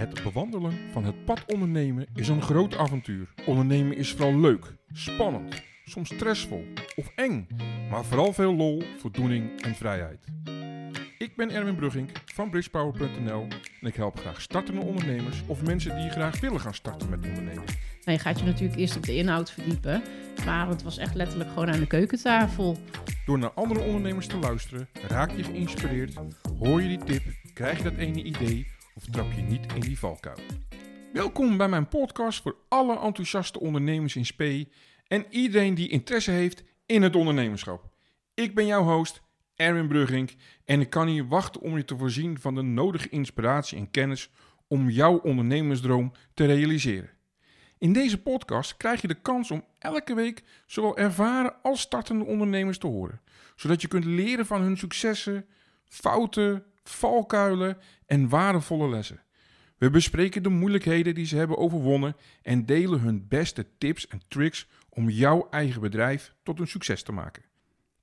Het bewandelen van het pad ondernemen is een groot avontuur. Ondernemen is vooral leuk, spannend, soms stressvol of eng, maar vooral veel lol, voldoening en vrijheid. Ik ben Erwin Brugging van bridgepower.nl en ik help graag startende ondernemers of mensen die graag willen gaan starten met ondernemen. Nou, je gaat je natuurlijk eerst op de inhoud verdiepen, maar het was echt letterlijk gewoon aan de keukentafel. Door naar andere ondernemers te luisteren, raak je geïnspireerd, hoor je die tip, krijg je dat ene idee of trap je niet in die valkuil. Welkom bij mijn podcast voor alle enthousiaste ondernemers in spe en iedereen die interesse heeft in het ondernemerschap. Ik ben jouw host, Erwin Brugging, en ik kan niet wachten om je te voorzien van de nodige inspiratie en kennis om jouw ondernemersdroom te realiseren. In deze podcast krijg je de kans om elke week zowel ervaren als startende ondernemers te horen, zodat je kunt leren van hun successen, fouten, valkuilen en waardevolle lessen. We bespreken de moeilijkheden die ze hebben overwonnen en delen hun beste tips en tricks om jouw eigen bedrijf tot een succes te maken.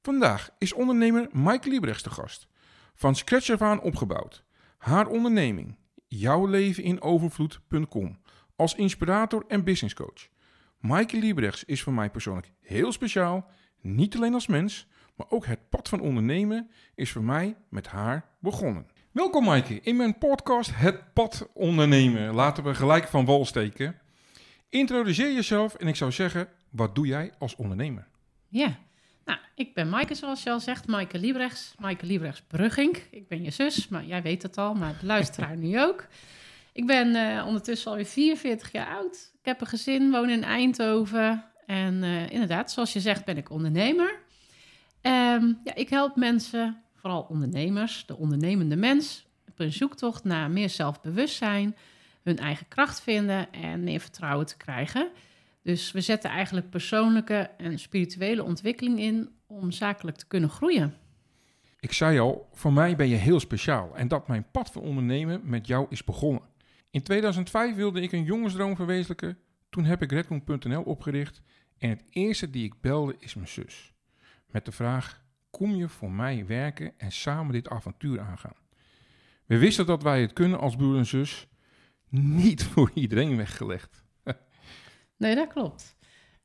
Vandaag is ondernemer Mike Liebrechts de gast. Van scratch aan opgebouwd. Haar onderneming, jouw leven in overvloed.com, als inspirator en business coach. Maaike Liebrechts is voor mij persoonlijk heel speciaal, niet alleen als mens, maar ook het pad van ondernemen is voor mij met haar begonnen. Welkom Maaike in mijn podcast Het Pad Ondernemen. Laten we gelijk van wal steken. Introduceer jezelf en ik zou zeggen, wat doe jij als ondernemer? Ja, nou, ik ben Maaike zoals je al zegt, Maaike Liebrechts, Maaike Liebrechts Brugging. Ik ben je zus, maar jij weet het al, maar de luisteraar nu ook. Ik ben uh, ondertussen alweer 44 jaar oud. Ik heb een gezin, woon in Eindhoven. En uh, inderdaad, zoals je zegt, ben ik ondernemer. Um, ja, ik help mensen, vooral ondernemers, de ondernemende mens, op een zoektocht naar meer zelfbewustzijn, hun eigen kracht vinden en meer vertrouwen te krijgen. Dus we zetten eigenlijk persoonlijke en spirituele ontwikkeling in om zakelijk te kunnen groeien. Ik zei al, voor mij ben je heel speciaal en dat mijn pad van ondernemen met jou is begonnen. In 2005 wilde ik een jongensdroom verwezenlijken. Toen heb ik redroom.nl opgericht en het eerste die ik belde is mijn zus. Met de vraag, kom je voor mij werken en samen dit avontuur aangaan? We wisten dat wij het kunnen als broer en zus, niet voor iedereen weggelegd. nee, dat klopt.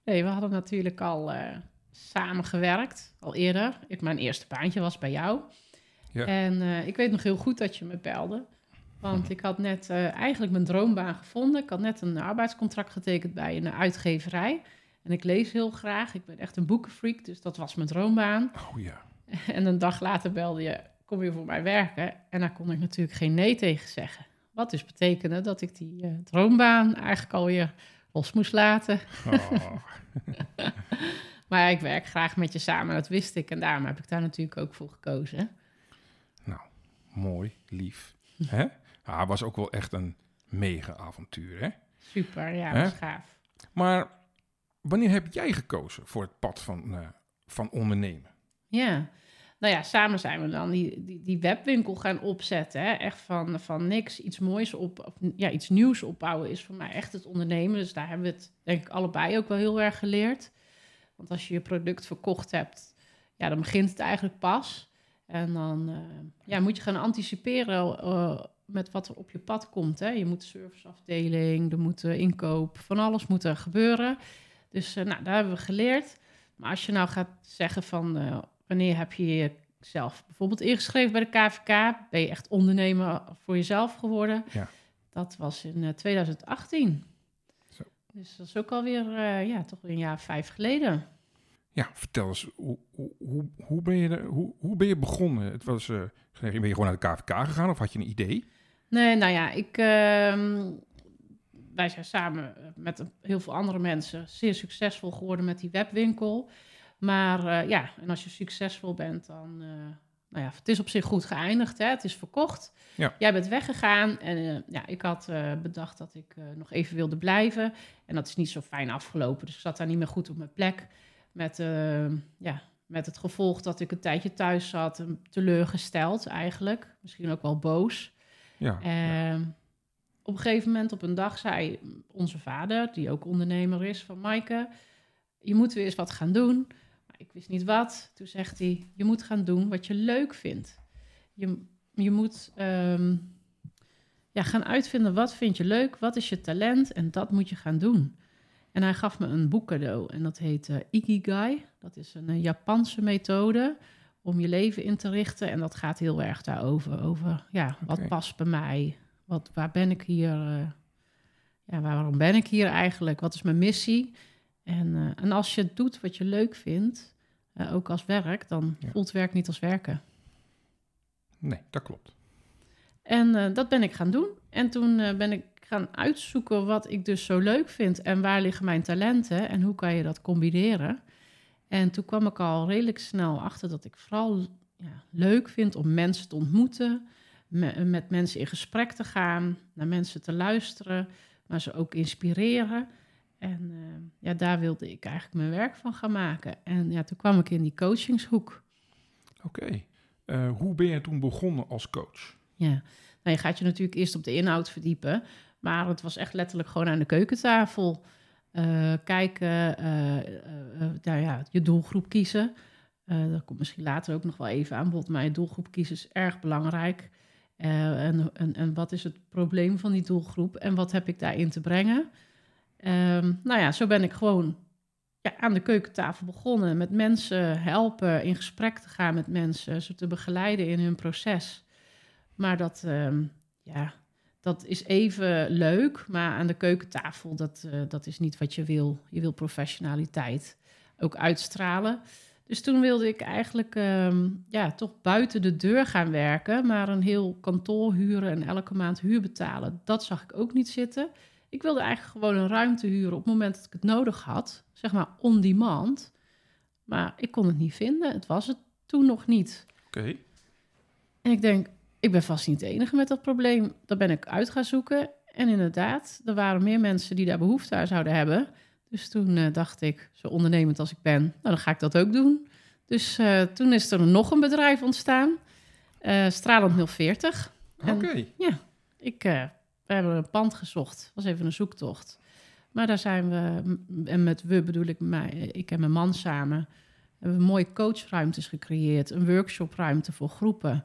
Nee, we hadden natuurlijk al uh, samengewerkt, al eerder. Ik, mijn eerste baantje was bij jou. Ja. En uh, ik weet nog heel goed dat je me belde. Want ik had net uh, eigenlijk mijn droombaan gevonden. Ik had net een arbeidscontract getekend bij een uitgeverij. En ik lees heel graag. Ik ben echt een boekenfreak, dus dat was mijn droombaan. Oh ja. En een dag later belde je, kom je voor mij werken? En daar kon ik natuurlijk geen nee tegen zeggen. Wat dus betekende dat ik die uh, droombaan eigenlijk alweer los moest laten. Oh. maar ik werk graag met je samen, dat wist ik. En daarom heb ik daar natuurlijk ook voor gekozen. Nou, mooi, lief. Hè? Ja, was ook wel echt een mega avontuur, hè? Super, ja, is gaaf. Maar wanneer heb jij gekozen voor het pad van, uh, van ondernemen? Ja, nou ja, samen zijn we dan die, die, die webwinkel gaan opzetten. Hè? Echt van, van niks, iets moois op, ja, iets nieuws opbouwen is voor mij echt het ondernemen. Dus daar hebben we het denk ik allebei ook wel heel erg geleerd. Want als je je product verkocht hebt, ja, dan begint het eigenlijk pas. En dan uh, ja, moet je gaan anticiperen uh, met wat er op je pad komt. Hè. Je moet de serviceafdeling, er moet inkoop, van alles moet er gebeuren. Dus uh, nou, daar hebben we geleerd. Maar als je nou gaat zeggen van uh, wanneer heb je jezelf bijvoorbeeld ingeschreven bij de KVK, ben je echt ondernemer voor jezelf geworden. Ja. Dat was in uh, 2018. Zo. Dus dat is ook alweer, ja, toch een jaar vijf geleden. Ja, vertel eens, hoe, hoe, hoe, ben, je er, hoe, hoe ben je begonnen? Het was, ben je gewoon naar de KVK gegaan of had je een idee? Nee, nou ja, ik, uh, wij zijn samen met heel veel andere mensen zeer succesvol geworden met die webwinkel. Maar uh, ja, en als je succesvol bent, dan, uh, nou ja, het is op zich goed geëindigd, hè? het is verkocht. Ja. Jij bent weggegaan en uh, ja, ik had bedacht dat ik nog even wilde blijven. En dat is niet zo fijn afgelopen, dus ik zat daar niet meer goed op mijn plek. Met, ja, met het gevolg dat ik een tijdje thuis zat, teleurgesteld eigenlijk. Misschien ook wel boos. Ja, ja. Op een gegeven moment, op een dag, zei onze vader, die ook ondernemer is, van Maaike, je moet weer eens wat gaan doen. Maar ik wist niet wat. Toen zegt hij, je moet gaan doen wat je leuk vindt. Je, je moet, um, ja, gaan uitvinden wat vind je leuk, wat is je talent en dat moet je gaan doen. En hij gaf me een boek cadeau en dat heet uh, Ikigai. Dat is een uh, Japanse methode om je leven in te richten. En dat gaat heel erg daarover. Over ja, wat past bij mij? Wat, waar ben ik hier? eh, ja, waarom ben ik hier eigenlijk? Wat is mijn missie? En, eh, en als je doet wat je leuk vindt, eh, ook als werk, dan Ja. voelt werk niet als werken. Nee, dat klopt. En dat ben ik gaan doen. En toen ben ik gaan uitzoeken wat ik dus zo leuk vind en waar liggen mijn talenten en hoe kan je dat combineren. En toen kwam ik al redelijk snel achter dat ik vooral ja, leuk vind om mensen te ontmoeten, me- met mensen in gesprek te gaan, naar mensen te luisteren, maar ze ook inspireren. En eh, ja, daar wilde ik eigenlijk mijn werk van gaan maken. En ja, toen kwam ik in die coachingshoek. Oké. Eh, hoe ben je toen begonnen als coach? Ja, nou, je gaat je natuurlijk eerst op de inhoud verdiepen. Maar het was echt letterlijk gewoon aan de keukentafel. eh, kijken, nou ja, je doelgroep kiezen. Dat komt misschien later ook nog wel even aan bod. Maar je doelgroep kiezen is erg belangrijk. Eh, en, en, en wat is het probleem van die doelgroep? En wat heb ik daarin te brengen? Ehm, nou ja, zo ben ik gewoon ja, aan de keukentafel begonnen. Met mensen helpen, in gesprek te gaan met mensen. Ze te begeleiden in hun proces. Maar dat, ehm, ja, dat is even leuk. Maar aan de keukentafel, dat, eh, dat is niet wat je wil. Je wil professionaliteit ook uitstralen. Dus toen wilde ik eigenlijk ehm, ja, toch buiten de deur gaan werken. Maar een heel kantoor huren en elke maand huur betalen. Dat zag ik ook niet zitten. Ik wilde eigenlijk gewoon een ruimte huren op het moment dat ik het nodig had. Zeg maar on demand. Maar ik kon het niet vinden. Het was het toen nog niet. Oké. En ik denk, ik ben vast niet de enige met dat probleem. Dat ben ik uit gaan zoeken. En inderdaad, er waren meer mensen die daar behoefte aan zouden hebben. Dus toen eh, dacht ik, zo ondernemend als ik ben, nou dan ga ik dat ook doen. Dus eh, toen is er nog een bedrijf ontstaan, eh Stralend 040. Oké. En- Ik, we hebben een pand gezocht, was even een zoektocht. Maar daar zijn we, en met we bedoel ik mij, ik en mijn man samen, hebben we mooie coachruimtes gecreëerd, een workshopruimte voor groepen.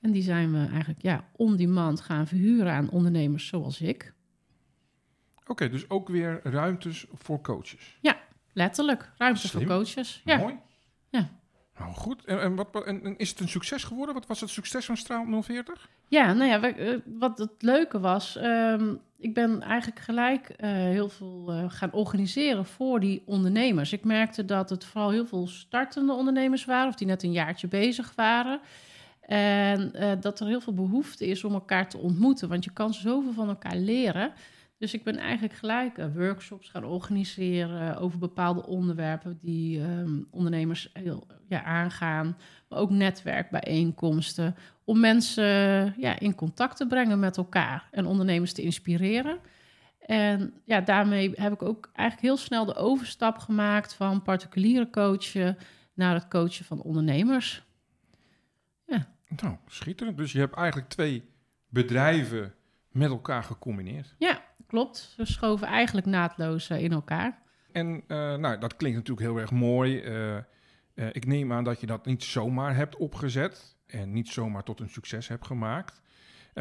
En die zijn we eigenlijk ja, on-demand gaan verhuren aan ondernemers zoals ik. Oké, dus ook weer ruimtes voor coaches. Letterlijk, ruimte Slim. voor coaches. Ja. Mooi. Ja. Nou goed. En, en, wat, en, en is het een succes geworden? Wat was het succes van Straal 040? Ja, nou ja, we- eh, wat het leuke was, ehm, ik ben eigenlijk gelijk eh, heel veel eh, gaan organiseren voor die ondernemers. Ik merkte dat het vooral heel veel startende ondernemers waren, of die net een jaartje bezig waren. En dat er heel veel behoefte is om elkaar te ontmoeten, want je kan zoveel van elkaar leren. Dus ik ben eigenlijk gelijk eh, workshops gaan organiseren over bepaalde onderwerpen die ehm, ondernemers heel ja, aangaan. Maar ook netwerkbijeenkomsten om mensen ja, in contact te brengen met elkaar en ondernemers te inspireren. En ja, daarmee heb ik ook eigenlijk heel snel de overstap gemaakt van particuliere coachen naar het coachen van ondernemers. Nou, schitterend. Dus je hebt eigenlijk twee bedrijven met elkaar gecombineerd. Ja, klopt. Ze schoven eigenlijk naadloos eh, in elkaar. En eh, nou, dat klinkt natuurlijk heel erg mooi. Eh, ik neem aan dat je dat niet zomaar hebt opgezet en niet zomaar tot een succes hebt gemaakt.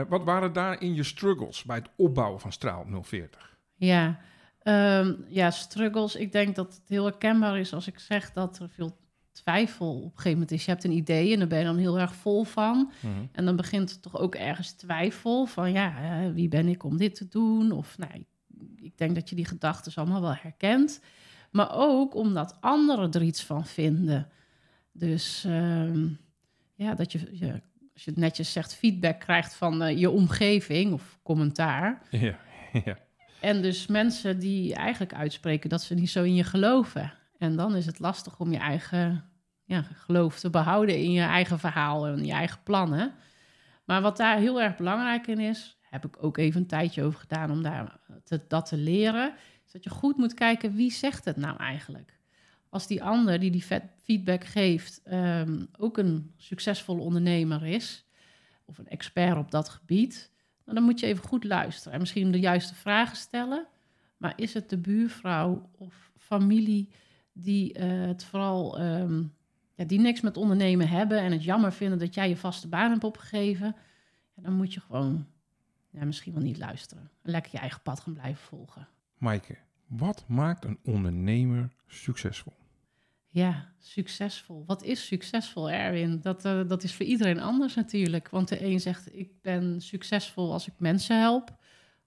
Wat waren daarin je struggles bij het opbouwen van Straal 040? Ja, ehm, ja, struggles. Ik denk dat het heel herkenbaar is als ik zeg dat er veel twijfel op een gegeven moment is. Je hebt een idee en daar ben je dan heel erg vol van. En dan begint er toch ook ergens twijfel van, ja, wie ben ik om dit te doen? Of, nou, ik, ik denk dat je die gedachten allemaal wel herkent. Maar ook omdat anderen er iets van vinden. Dus ehm, ja, dat je, je, als je het netjes zegt, feedback krijgt van eh, je omgeving of commentaar. Ja, ja. En dus mensen die eigenlijk uitspreken dat ze niet zo in je geloven. En dan is het lastig om je eigen ja, geloof te behouden in je eigen verhaal en je eigen plannen. Maar wat daar heel erg belangrijk in is, heb ik ook even een tijdje over gedaan om daar dat te leren, is dat je goed moet kijken wie zegt het nou eigenlijk. Als die ander die die feedback geeft ehm, ook een succesvolle ondernemer is, of een expert op dat gebied, nou, dan moet je even goed luisteren en misschien de juiste vragen stellen. Maar is het de buurvrouw of familie die eh, het vooral ehm, ja, die niks met ondernemen hebben en het jammer vinden dat jij je vaste baan hebt opgegeven? Ja, dan moet je gewoon ja, misschien wel niet luisteren. En lekker je eigen pad gaan blijven volgen. Maaike, wat maakt een ondernemer succesvol? Ja, succesvol. Wat is succesvol, Erwin? Dat, eh, dat is voor iedereen anders natuurlijk. Want de een zegt, ik ben succesvol als ik mensen help,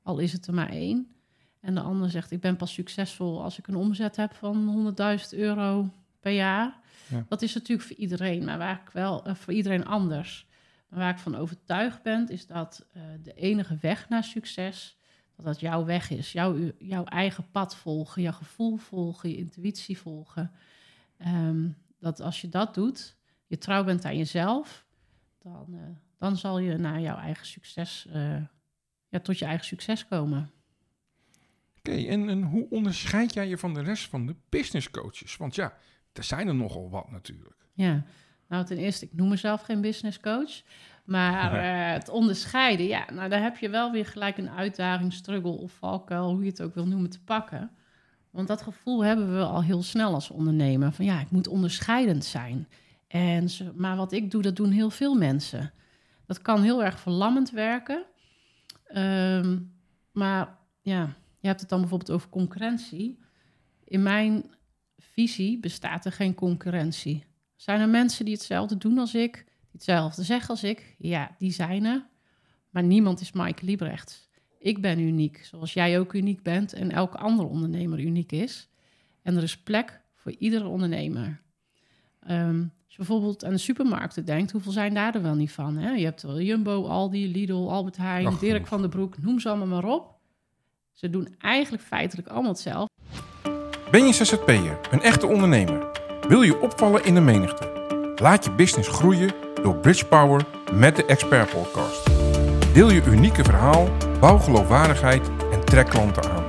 al is het er maar één. En de ander zegt, ik ben pas succesvol als ik een omzet heb van 100.000 euro per jaar. Ja. Dat is natuurlijk voor iedereen, maar waar ik wel eh, voor iedereen anders. Maar waar ik van overtuigd ben, is dat eh, de enige weg naar succes, dat dat jouw weg is. Jouw, jouw eigen pad volgen, jouw gevoel volgen, je intuïtie volgen. Ehm, dat als je dat doet, je trouw bent aan jezelf, dan, eh, dan zal je naar jouw eigen succes, ja, tot je eigen succes komen. Oké, en, en hoe onderscheid jij je van de rest van de business coaches? Want ja, er zijn er nogal wat natuurlijk. Ja, nou ten eerste, ik noem mezelf geen business coach. Maar eh, het onderscheiden, ja, nou daar heb je wel weer gelijk een uitdaging, struggle of valkuil, hoe je het ook wil noemen, te pakken. Want dat gevoel hebben we al heel snel als ondernemer. Van ja, ik moet onderscheidend zijn. En ze, maar wat ik doe, dat doen heel veel mensen. Dat kan heel erg verlammend werken. Ehm, maar ja, je hebt het dan bijvoorbeeld over concurrentie. In mijn visie bestaat er geen concurrentie. Zijn er mensen die hetzelfde doen als ik, die hetzelfde zeggen als ik? Ja, die zijn er. Maar niemand is Mike Liebrecht. Ik ben uniek, zoals jij ook uniek bent en elke andere ondernemer uniek is. En er is plek voor iedere ondernemer. Ehm, als je bijvoorbeeld aan de supermarkten denkt, hoeveel zijn daar er wel niet van? Hè? Je hebt wel Jumbo, Aldi, Lidl, Albert Heijn, Ach, Dirk van den Broek, noem ze allemaal maar op. Ze doen eigenlijk feitelijk allemaal hetzelfde. Ben je ZZP'er, een echte ondernemer? Wil je opvallen in de menigte? Laat je business groeien door Bridge Power met de Expert Podcast. Deel je unieke verhaal, bouw geloofwaardigheid en trek klanten aan.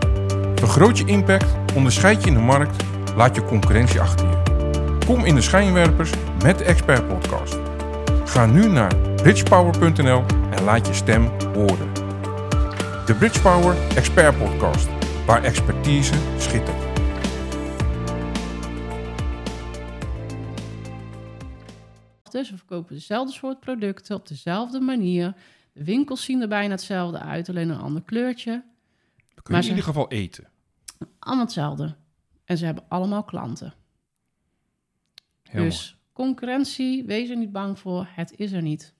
Vergroot je impact, onderscheid je in de markt, laat je concurrentie achter je. Kom in de schijnwerpers met de Expert Podcast. Ga nu naar bridgepower.nl en laat je stem horen. De Bridge Power Expert Podcast, waar expertise schittert. Dus we verkopen dezelfde soort producten op dezelfde manier. De winkels zien er bijna hetzelfde uit, alleen een ander kleurtje. We kunnen Maar in ze- ieder geval eten. Allemaal hetzelfde. En ze hebben allemaal klanten. Heel dus concurrentie, wees er niet bang voor. Het is er niet.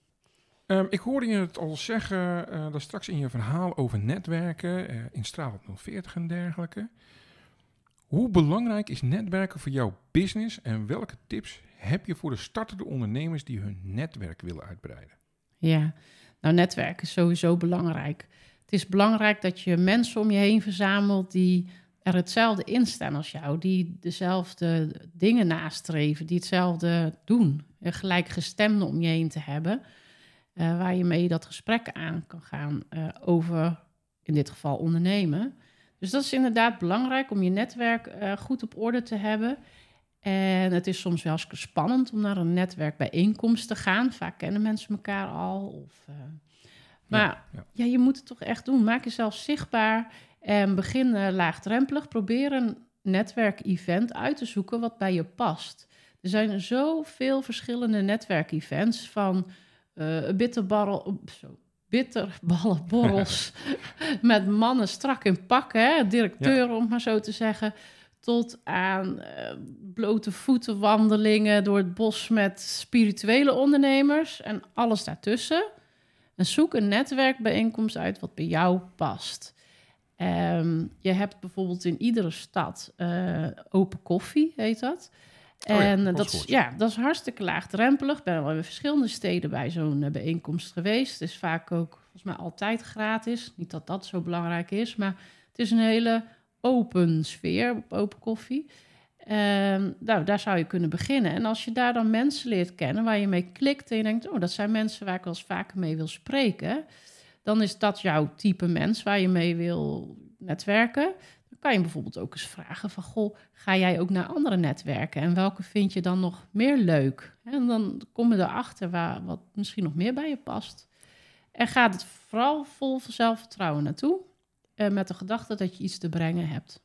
Ehm, ik hoorde je het al zeggen, eh daar straks in je verhaal over netwerken, eh, in straal 040 en dergelijke. Hoe belangrijk is netwerken voor jouw business en welke tips heb je voor de startende ondernemers die hun netwerk willen uitbreiden? Ja, nou netwerken is sowieso belangrijk. Het is belangrijk dat je mensen om je heen verzamelt die er hetzelfde in staan als jou, die dezelfde dingen nastreven, die hetzelfde doen. Gelijkgestemde om je heen te hebben, eh, waar je mee dat gesprek aan kan gaan eh, over, in dit geval, ondernemen. Dus dat is inderdaad belangrijk om je netwerk eh, goed op orde te hebben. En het is soms wel eens spannend om naar een netwerkbijeenkomst te gaan. Vaak kennen mensen elkaar al. Of, maar ja, ja. je moet het toch echt doen. Maak jezelf zichtbaar en begin laagdrempelig. Probeer een netwerkevent uit te zoeken wat bij je past. Er zijn zoveel verschillende netwerkevents van bitterbarrel, zo, bitterballenborrels met mannen strak in pakken, hè, directeur om maar zo te zeggen, tot aan eh, blote voeten wandelingen door het bos met spirituele ondernemers en alles daartussen. En zoek een netwerkbijeenkomst uit wat bij jou past. Ehm, je hebt bijvoorbeeld in iedere stad eh, open koffie, heet dat. Oh ja, En dat, is, ja, dat is hartstikke laagdrempelig. Ik ben al in verschillende steden bij zo'n eh, bijeenkomst geweest. Het is vaak ook volgens mij altijd gratis. Niet dat dat zo belangrijk is, maar het is een hele open sfeer op open koffie. Ehm, nou, daar zou je kunnen beginnen. En als je daar dan mensen leert kennen waar je mee klikt en je denkt, oh, dat zijn mensen waar ik wel eens vaker mee wil spreken, dan is dat jouw type mens waar je mee wil netwerken. Kan je bijvoorbeeld ook eens vragen van, goh, ga jij ook naar andere netwerken en welke vind je dan nog meer leuk? En dan kom je erachter waar wat misschien nog meer bij je past. En gaat het vooral vol zelfvertrouwen naartoe, eh, met de gedachte dat je iets te brengen hebt.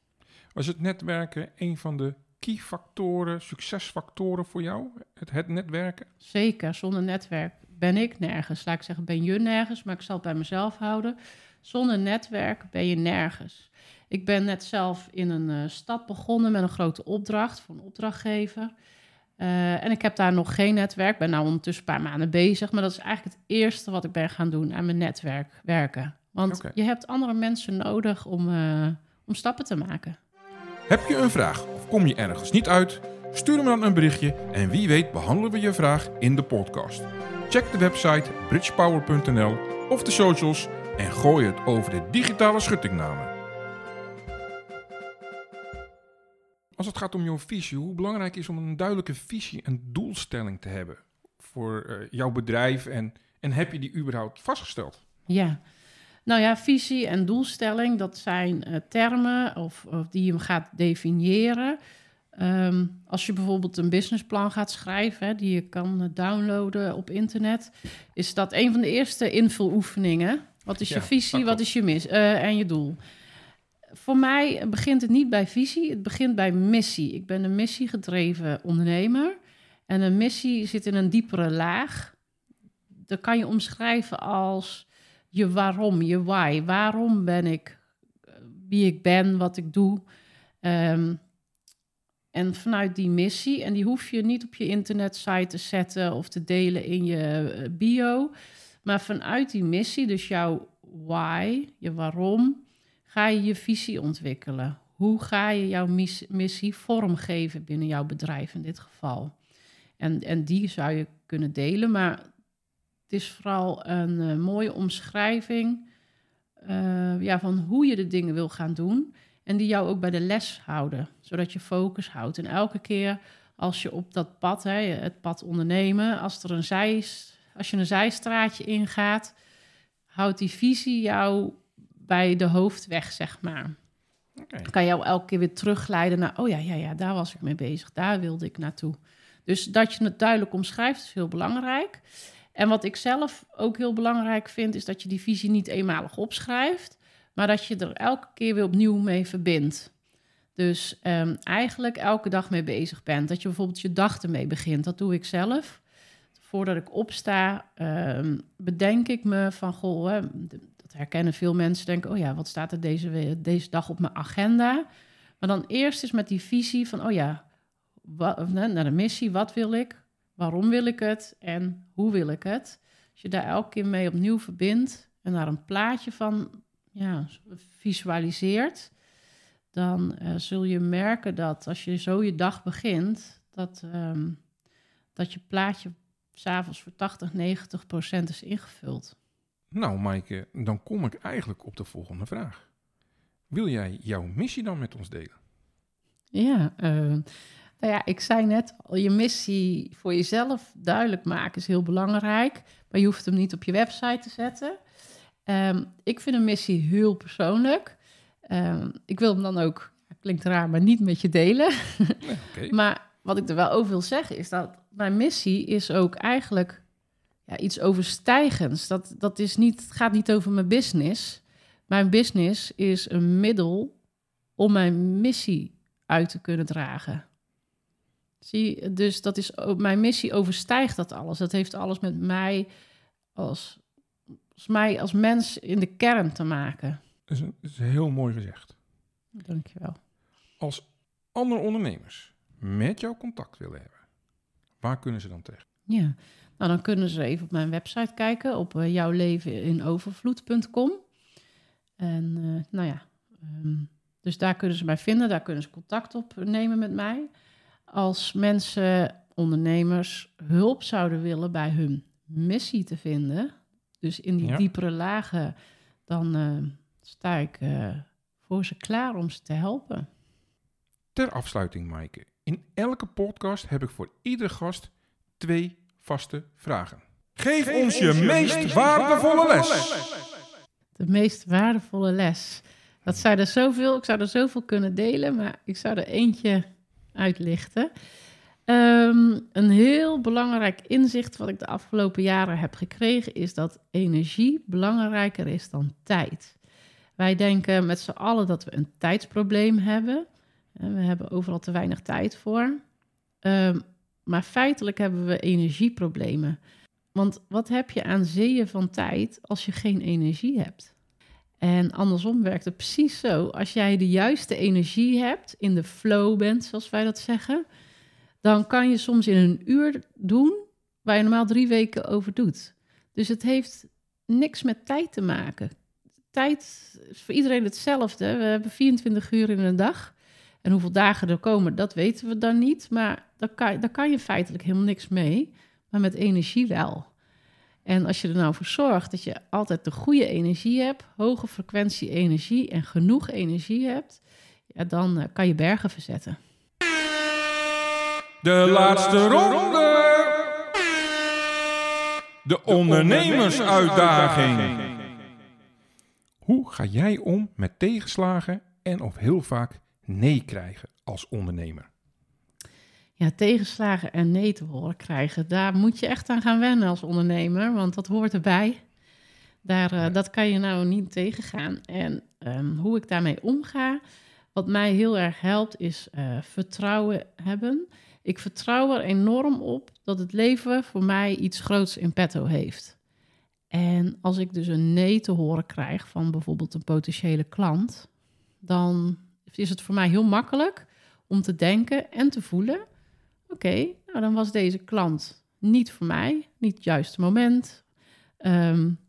Was het netwerken een van de key factoren, succesfactoren voor jou? Het, het netwerken? Zeker, zonder netwerk ben ik nergens. Laat ik zeggen, ben je nergens, maar ik zal het bij mezelf houden. Zonder netwerk ben je nergens. Ik ben net zelf in een uh, stad begonnen met een grote opdracht voor een opdrachtgever. Uh, en ik heb daar nog geen netwerk. ben nou ondertussen een paar maanden bezig. Maar dat is eigenlijk het eerste wat ik ben gaan doen aan mijn netwerk werken. Want okay. je hebt andere mensen nodig om, uh, om stappen te maken. Heb je een vraag of kom je ergens niet uit? Stuur me dan een berichtje en wie weet behandelen we je vraag in de podcast. Check de website bridgepower.nl of de socials en gooi het over de digitale schuttingnamen. Als het gaat om jouw visie, hoe belangrijk is om een duidelijke visie en doelstelling te hebben voor uh, jouw bedrijf en, en heb je die überhaupt vastgesteld? Ja, nou ja, visie en doelstelling, dat zijn uh, termen of, of, die je gaat definiëren. Um, als je bijvoorbeeld een businessplan gaat schrijven, hè, die je kan downloaden op internet, is dat een van de eerste invuloefeningen. Wat is je visie, wat is je mis uh, en je doel? Voor mij begint het niet bij visie, het begint bij missie. Ik ben een missiegedreven ondernemer en een missie zit in een diepere laag. Dat kan je omschrijven als je waarom, je why. Waarom ben ik eh, wie ik ben, wat ik doe? Um, en vanuit die missie, en die hoef je niet op je internetsite te zetten of te delen in je eh, bio, maar vanuit die missie, dus jouw why, je waarom, ga je je visie ontwikkelen. Hoe ga je jouw missie vormgeven binnen jouw bedrijf in dit geval? En, en die zou je kunnen delen, maar het is vooral een uh, mooie omschrijving uh, ja, van hoe je de dingen wil gaan doen. En die jou ook bij de les houden, zodat je focus houdt. En elke keer als je op dat pad, hè, het pad ondernemen, als, er een zij, als je een zijstraatje ingaat, houdt die visie jou bij de hoofdweg, zeg maar. Okay. Dan kan jou elke keer weer terugleiden naar, oh ja, ja, ja, daar was ik mee bezig, daar wilde ik naartoe. Dus dat je het duidelijk omschrijft is heel belangrijk. En wat ik zelf ook heel belangrijk vind, is dat je die visie niet eenmalig opschrijft, maar dat je er elke keer weer opnieuw mee verbindt. Dus um, eigenlijk elke dag mee bezig bent. Dat je bijvoorbeeld je dag ermee begint. Dat doe ik zelf. Voordat ik opsta, um, bedenk ik me van, goh, hè, dat herkennen veel mensen. Denken, oh ja, wat staat er deze, deze dag op mijn agenda? Maar dan eerst is met die visie van, oh ja, naar de missie, wat wil ik? Waarom wil ik het? En hoe wil ik het? Als je daar elke keer mee opnieuw verbindt en daar een plaatje van ja, visualiseert, dan uh, zul je merken dat als je zo je dag begint, dat, um, dat je plaatje s'avonds voor 80, 90 procent is ingevuld. Nou, Maaike, dan kom ik eigenlijk op de volgende vraag. Wil jij jouw missie dan met ons delen? Ja, uh, nou ja, ik zei net al, je missie voor jezelf duidelijk maken is heel belangrijk. Maar je hoeft hem niet op je website te zetten. Um, ik vind een missie heel persoonlijk. Um, ik wil hem dan ook, klinkt raar, maar niet met je delen. Nee, okay. maar wat ik er wel over wil zeggen is dat mijn missie is ook eigenlijk ja, iets overstijgends. Dat, dat is niet, het gaat niet over mijn business. Mijn business is een middel om mijn missie uit te kunnen dragen. Zie, dus dat is, mijn missie overstijgt dat alles. Dat heeft alles met mij als volgens mij als mens in de kern te maken. Dat is, een, is heel mooi gezegd. Dankjewel. Als andere ondernemers met jou contact willen hebben, waar kunnen ze dan terecht? Ja, nou dan kunnen ze even op mijn website kijken op uh, jouwleveninovervloed.com. En uh, nou ja, um, dus daar kunnen ze mij vinden, daar kunnen ze contact opnemen met mij. Als mensen, ondernemers, hulp zouden willen bij hun missie te vinden, dus in die diepere lagen, dan uh, sta ik uh, voor ze klaar om ze te helpen. Ter afsluiting, Maaike. In elke podcast heb ik voor iedere gast twee vaste vragen. Geef, ons je, meest, waardevolle, les. De meest waardevolle les. Dat zou er zoveel, ik zou er zoveel kunnen delen, maar ik zou er eentje uitlichten. Um, een heel belangrijk inzicht wat ik de afgelopen jaren heb gekregen is dat energie belangrijker is dan tijd. Wij denken met z'n allen dat we een tijdsprobleem hebben. We hebben overal te weinig tijd voor. Um, maar feitelijk hebben we energieproblemen. Want wat heb je aan zeeën van tijd als je geen energie hebt? En andersom werkt het precies zo. Als jij de juiste energie hebt, in de flow bent, zoals wij dat zeggen, dan kan je soms in een uur doen waar je normaal drie weken over doet. Dus het heeft niks met tijd te maken. Tijd is voor iedereen hetzelfde. We hebben 24 uur in een dag. En hoeveel dagen er komen, dat weten we dan niet. Maar daar kan, daar kan je feitelijk helemaal niks mee. Maar met energie wel. En als je er nou voor zorgt dat je altijd de goede energie hebt, hoge frequentie energie en genoeg energie hebt, ja, dan eh, kan je bergen verzetten. De laatste ronde. De ondernemersuitdaging. Hoe ga jij om met tegenslagen en of heel vaak nee krijgen als ondernemer? Ja, tegenslagen en nee te horen krijgen, daar moet je echt aan gaan wennen als ondernemer, want dat hoort erbij. Daar, uh, dat kan je nou niet tegengaan. En um, hoe ik daarmee omga, wat mij heel erg helpt, is uh, vertrouwen hebben. Ik vertrouw er enorm op dat het leven voor mij iets groots in petto heeft. En als ik dus een nee te horen krijg van bijvoorbeeld een potentiële klant, dan is het voor mij heel makkelijk om te denken en te voelen: oké, nou dan was deze klant niet voor mij, niet het juiste moment. Um,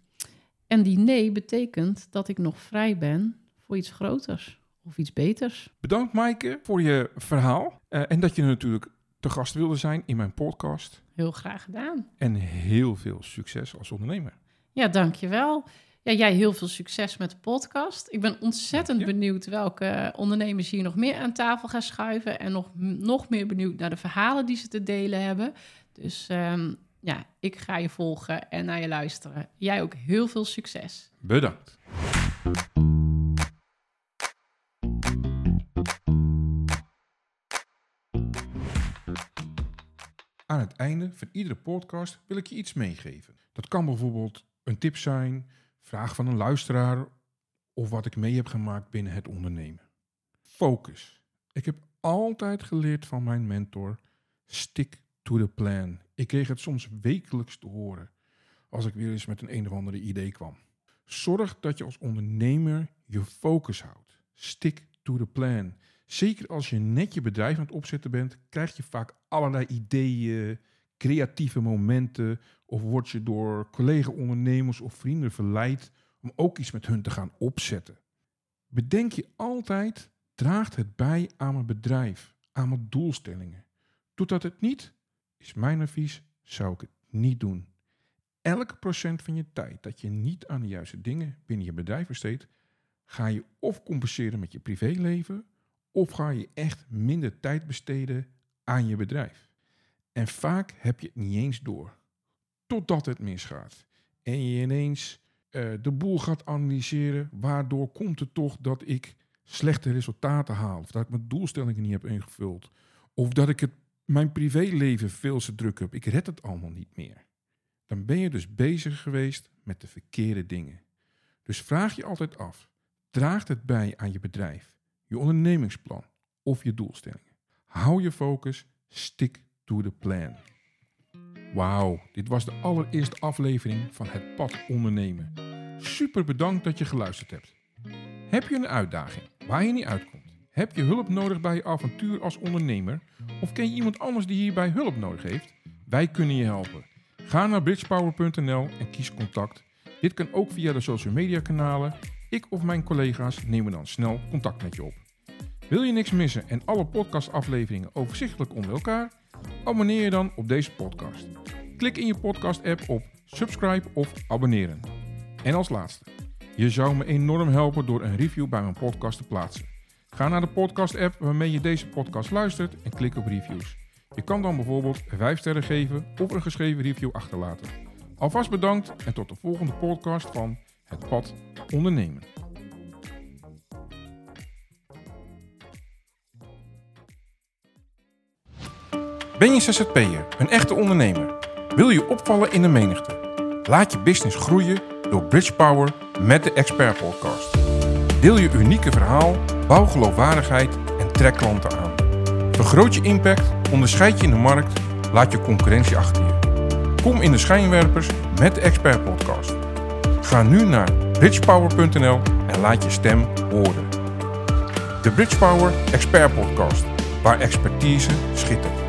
en die nee betekent dat ik nog vrij ben voor iets groters of iets beters. Bedankt Maaike voor je verhaal uh, en dat je natuurlijk te gast wilde zijn in mijn podcast. Heel graag gedaan. En heel veel succes als ondernemer. Ja, dankjewel. Ja, jij heel veel succes met de podcast. Ik ben ontzettend benieuwd welke ondernemers hier nog meer aan tafel gaan schuiven. En nog, nog meer benieuwd naar de verhalen die ze te delen hebben. Dus um, ja, ik ga je volgen en naar je luisteren. Jij ook heel veel succes. Bedankt. Aan het einde van iedere podcast wil ik je iets meegeven. Dat kan bijvoorbeeld een tip zijn, vraag van een luisteraar of wat ik mee heb gemaakt binnen het ondernemen. Focus. Ik heb altijd geleerd van mijn mentor: stick to the plan. Ik kreeg het soms wekelijks te horen als ik weer eens met een een of andere idee kwam. Zorg dat je als ondernemer je focus houdt. Stick to the plan. Zeker als je net je bedrijf aan het opzetten bent, krijg je vaak allerlei ideeën, creatieve momenten of word je door collega-ondernemers of vrienden verleid om ook iets met hun te gaan opzetten. Bedenk je altijd, draagt het bij aan mijn bedrijf, aan mijn doelstellingen. Doet dat het niet, is mijn advies, zou ik het niet doen. Elk procent van je tijd dat je niet aan de juiste dingen binnen je bedrijf besteedt, ga je of compenseren met je privéleven, of ga je echt minder tijd besteden aan je bedrijf. En vaak heb je het niet eens door. Totdat het misgaat. En je ineens uh, de boel gaat analyseren. Waardoor komt het toch dat ik slechte resultaten haal? Of dat ik mijn doelstellingen niet heb ingevuld? Of dat ik het, mijn privéleven veel te druk heb. Ik red het allemaal niet meer. Dan ben je dus bezig geweest met de verkeerde dingen. Dus vraag je altijd af: draagt het bij aan je bedrijf, je ondernemingsplan of je doelstellingen? Hou je focus, stik to the plan. Wauw, dit was de allereerste aflevering van Het Pad Ondernemen. Super bedankt dat je geluisterd hebt. Heb je een uitdaging waar je niet uitkomt? Heb je hulp nodig bij je avontuur als ondernemer? Of ken je iemand anders die hierbij hulp nodig heeft? Wij kunnen je helpen. Ga naar bridgepower.nl en kies contact. Dit kan ook via de social media kanalen. Ik of mijn collega's nemen dan snel contact met je op. Wil je niks missen en alle podcastafleveringen overzichtelijk onder elkaar? Abonneer je dan op deze podcast. Klik in je podcast-app op subscribe of abonneren. En als laatste, je zou me enorm helpen door een review bij mijn podcast te plaatsen. Ga naar de podcast-app waarmee je deze podcast luistert en klik op reviews. Je kan dan bijvoorbeeld 5 sterren geven of een geschreven review achterlaten. Alvast bedankt en tot de volgende podcast van Het Pad Ondernemen. Ben je ZZP'er, een echte ondernemer? Wil je opvallen in de menigte? Laat je business groeien door Bridge Power met de Expert Podcast. Deel je unieke verhaal, bouw geloofwaardigheid en trek klanten aan. Vergroot je impact, onderscheid je in de markt, laat je concurrentie achter je. Kom in de schijnwerpers met de Expert Podcast. Ga nu naar bridgepower.nl en laat je stem horen. De Bridgepower Expert Podcast, waar expertise schittert.